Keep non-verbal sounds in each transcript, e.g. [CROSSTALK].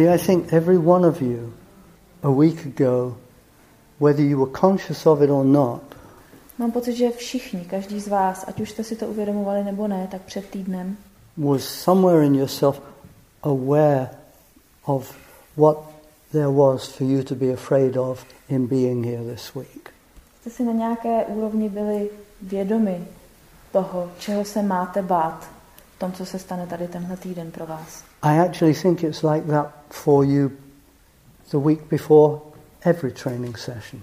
See, I think every one of you a week ago, whether you were conscious of it or not, Mám pocit, že všichni, každý z vás, ať už jste si to uvědomovali nebo ne, tak před týdnem was somewhere in yourself aware of what there was for you to be afraid of in being here this week. jste si na nějaké úrovni byli vědomi toho, čeho se máte bát tom, co se stane tady tenhle týden pro vás. I actually think it's like that for you the week before every training session.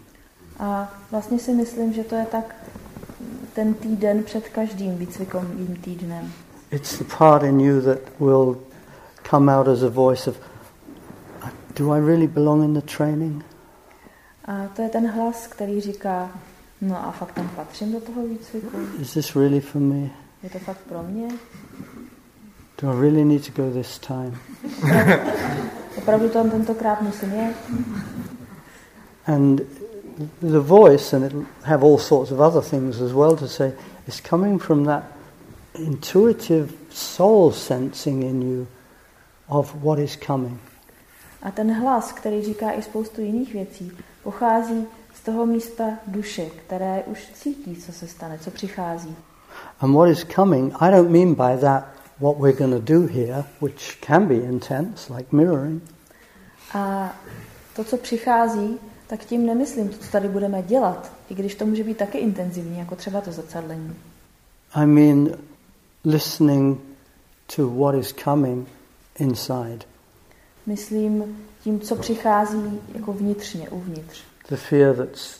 A vlastně si myslím, že to je tak ten týden před každým výcvikovým týdnem. It's the part in you that will come out as a voice of, do I really belong in the training? A to je ten hlas, který říká, no a fakt tam patřím do toho výcviku? Is this really for me? Je to fakt pro mě? Do I really need to go this time? [LAUGHS] Opravdu tam tentokrát musím jet? And the voice, and it'll have all sorts of other things as well to say, is coming from that intuitive soul sensing in you of what is coming. A ten hlas, který říká i spoustu jiných věcí, pochází z toho místa duše, které už cítí, co se stane, co přichází. And what is coming, I don't mean by that what we're going to do here, which can be intense, like mirroring. A to, co přichází, tak tím nemyslím to, co tady budeme dělat, i když to může být taky intenzivní, jako třeba to zrcadlení. I mean listening to what is coming inside. Myslím tím, co přichází jako vnitřně, uvnitř. The fear that's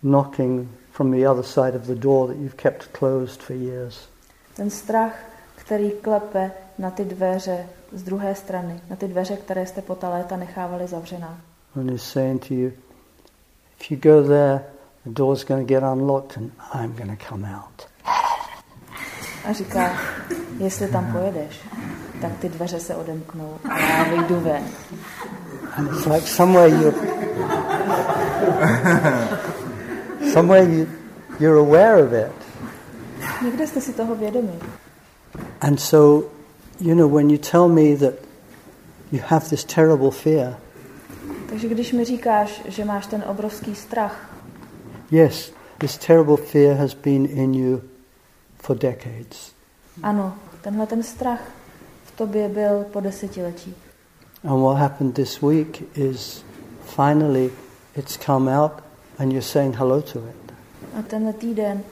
knocking from the other side of the door that you've kept closed for years. Ten strach, který klepe na ty dveře z druhé strany, na ty dveře, které jste po ta léta nechávali zavřená. And is saying to you, if you go there, the door's going to get unlocked and I'm going to come out. A říká, jestli tam pojedeš, tak ty dveře se odemknou a já vyjdu ven. And it's like somewhere you somewhere you, you're aware of it. Někde jste si toho vědomi. And so, you know, when you tell me that you have this terrible fear, Takže když mi říkáš, že máš ten obrovský strach, yes, this terrible fear has been in you for decades. ano, tenhle ten strach v tobě byl po desetiletí. And what happened this week is finally it's come out and you're saying hello to it. A tenhle týden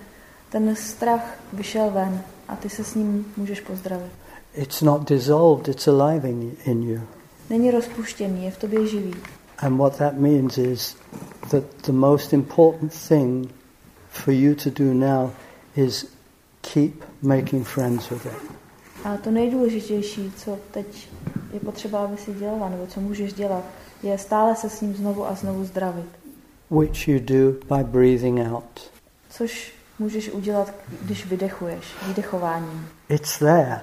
ten strach vyšel ven a ty se s ním můžeš pozdravit. It's not dissolved, it's alive in, in you. Není rozpuštěný, je v tobě živý. And what that means is that the most important thing for you to do now is keep making friends with it. A to nejdůležitější, co teď je potřeba, aby si dělala, nebo co můžeš dělat, je stále se s ním znovu a znovu zdravit. Which you do by breathing out. Což můžeš udělat, když vydechuješ, výdechováním. It's there.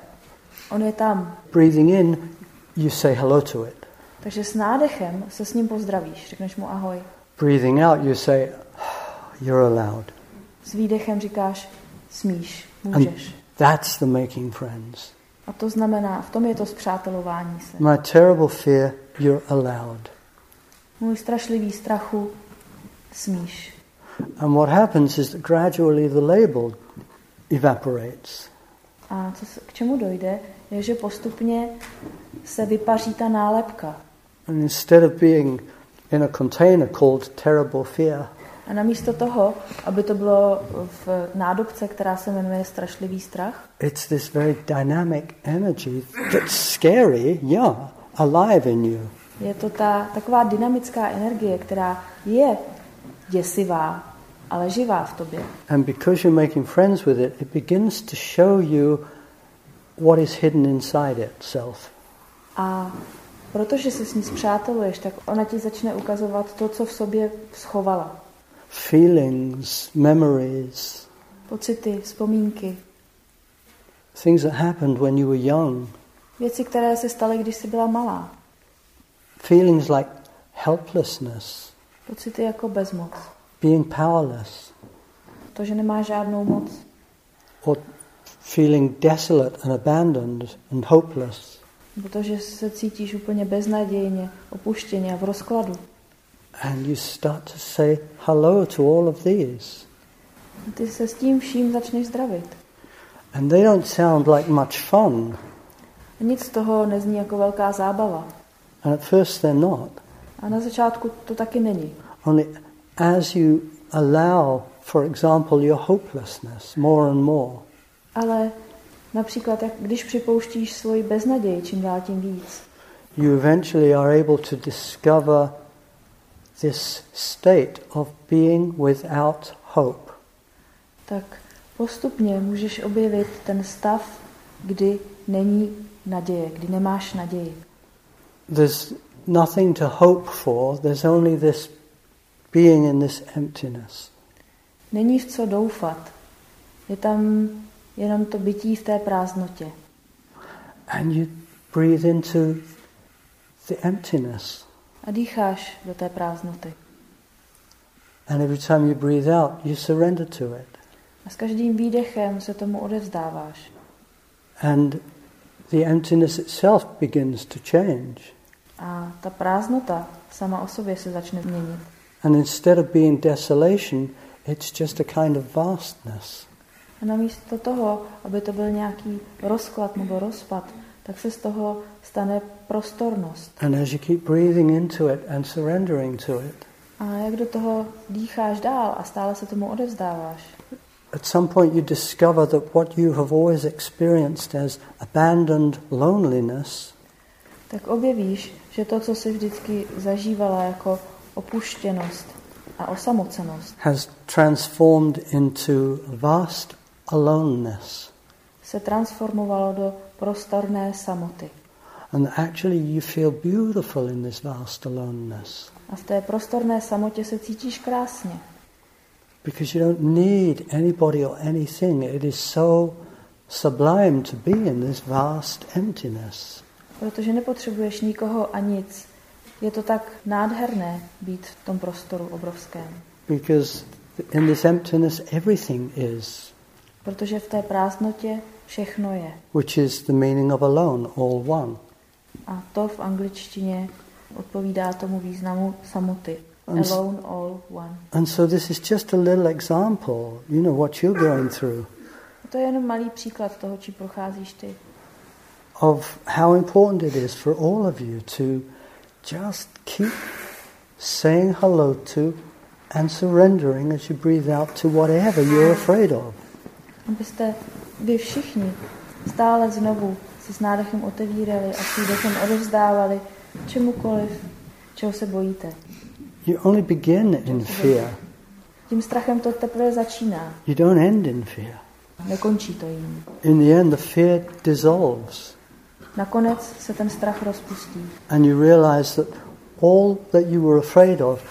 On je tam. Breathing in, you say hello to it. Takže s nádechem se s ním pozdravíš, řekneš mu ahoj. Breathing out, you say, you're allowed. S výdechem říkáš, smíš, And můžeš. that's the making friends. A to znamená, v tom je to zpřátelování se. My terrible fear, you're allowed. Můj strašlivý strachu, smíš. And what happens is that gradually the label evaporates. A co, k čemu dojde, je, že postupně se vypaří ta nálepka. And instead of being in a container called terrible fear, A namísto toho, aby to bylo v nádobce, která se jmenuje strašlivý strach, it's this very dynamic energy that's scary, yeah, alive in you. je to ta taková dynamická energie, která je děsivá, ale živá v tobě. And because you're making friends with it, it begins to show you what is hidden inside itself. A protože se s ní zpřáteluješ, tak ona ti začne ukazovat to, co v sobě schovala. Feelings, memories, Pocity, vzpomínky, things that happened when you were young. věci, které se staly, když jsi byla malá. Feelings like helplessness, Pocity jako bezmoc. being powerless, To, že nemáš žádnou moc. or feeling desolate and abandoned and hopeless. Protože se cítíš úplně beznadějně, opuštěně a v rozkladu. And you start to say hello to all of these. A ty se s tím vším začneš zdravit. And they don't sound like much fun. A nic z toho nezní jako velká zábava. And at first they're not. A na začátku to taky není. Only as you allow, for example, your hopelessness more and more, Ale například, jak když připouštíš svoji beznaději čím dál tím víc, you eventually are able to discover this state of being without hope. tak postupně můžeš objevit ten stav, kdy není naděje, kdy nemáš naději. There's nothing to hope for, there's only this being in this emptiness. Není v co doufat. Je tam jenom to bytí v té prázdnotě. And you breathe into the emptiness. A dýcháš do té prázdnoty. And every time you breathe out, you surrender to it. A s každým výdechem se tomu odevzdáváš. And the emptiness itself begins to change. A ta prázdnota sama o sobě se začne měnit. And instead of being desolation, it's just a kind of vastness. A namísto toho, aby to byl nějaký rozklad nebo rozpad, tak se z toho stane prostornost. And as you keep breathing into it and surrendering to it, A jak do toho dýcháš dál a stále se tomu odevzdáváš, at some point you discover that what you have always experienced as abandoned loneliness tak objevíš, že to, co jsi vždycky zažívala jako opuštěnost a osamocenost, has transformed into vast aloneness. se transformovalo do prostorné samoty. And actually, you feel beautiful in this vast aloneness A v té prostorné samotě se cítíš krásně, because you don't need anybody or anything. It is so sublime to be in this vast emptiness. Protože nepotřebuješ nikoho a nic. Je to tak nádherné být v tom prostoru obrovském, Because in this emptiness, everything is, protože v té prázdnotě všechno je. which is the meaning of alone, all one. A to v angličtině odpovídá tomu významu samoty. And Alone, all, one. And so, this is just a little example, you know, what you're going through, A to je jenom malý příklad toho, čím procházíš ty. Of how important it is for all of you to just keep saying hello to and surrendering as you breathe out to whatever you're afraid of. Abyste vy všichni stále znovu si s nádechem otevírali a s výdechem odevzdávali čemukoliv, čeho se bojíte. You only begin in fear, Tím strachem to teprve začíná. you don't end in fear. Nekončí to jím. In the end, the fear dissolves, Nakonec se ten strach rozpustí. and you realize that all that you were afraid of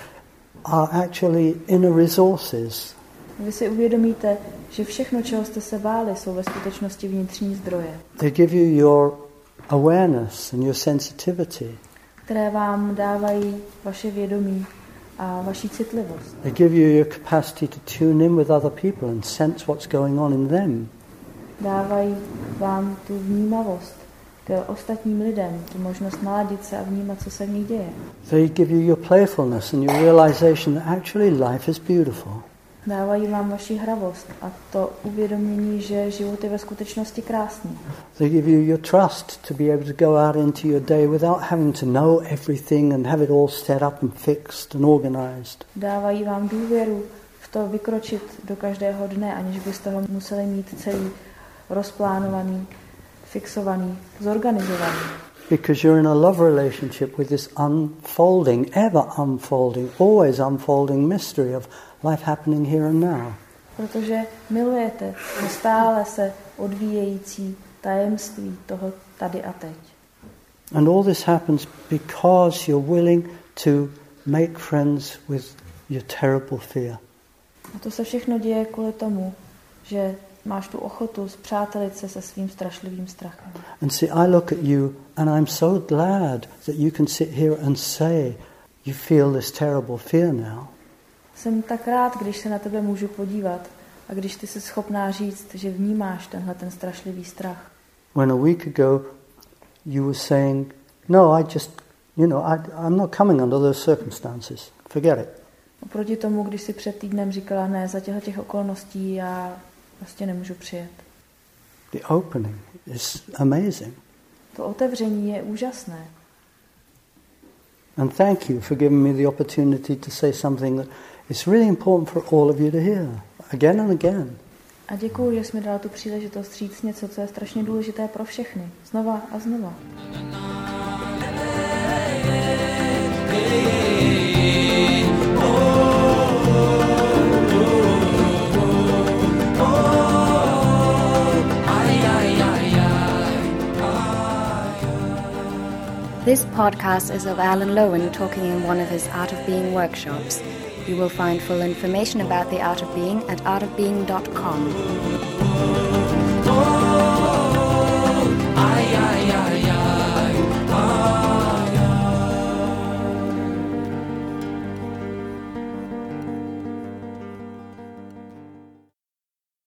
are actually inner resources. Vy si uvědomíte, že všechno, čeho jste se báli, jsou ve skutečnosti vnitřní zdroje, They give you your awareness and your sensitivity. které vám dávají vaše vědomí a vaši citlivost. They give you your capacity to tune in with other people and sense what's going on in them. Dávají vám tu vnímavost k ostatním lidem, tu možnost naladit se a vnímat, co se v nich děje. They give you your playfulness and your realization that actually life is beautiful. Dávají vám vaši hravost a to uvědomění, že život je ve skutečnosti krásný. They give you your trust to be able to go out into your day without having to know everything and have it all set up and fixed and organized. Dávají vám důvěru v to vykročit do každého dne, aniž byste ho museli mít celý rozplánovaný, fixovaný, zorganizovaný. Because you're in a love relationship with this unfolding, ever unfolding, always unfolding mystery of life happening here and now. Protože milujete to stále se odvíjející tajemství toho tady a teď. And all this happens because you're willing to make friends with your terrible fear. A to se všechno děje kvůli tomu, že máš tu ochotu zpřátelit se se svým strašlivým strachem. And see, I look at you and I'm so glad that you can sit here and say you feel this terrible fear now. Jsem tak rád, když se na tebe můžu podívat a když ty jsi schopná říct, že vnímáš tenhle ten strašlivý strach. When a week ago you were saying, no, I just, you know, I, I'm not coming under those circumstances. Forget it. Oproti tomu, když si před týdnem říkala, ne, za těchto těch okolností já prostě nemůžu přijet. The opening is amazing. To otevření je úžasné. And thank you for giving me the opportunity to say something that is really important for all of you to hear again and again. A děkuji, že jsi mi dal tu příležitost říct něco, co je strašně důležité pro všechny. Znova a znova. This podcast is of Alan Lowen talking in one of his Art of Being workshops. You will find full information about the Art of Being at artofbeing.com.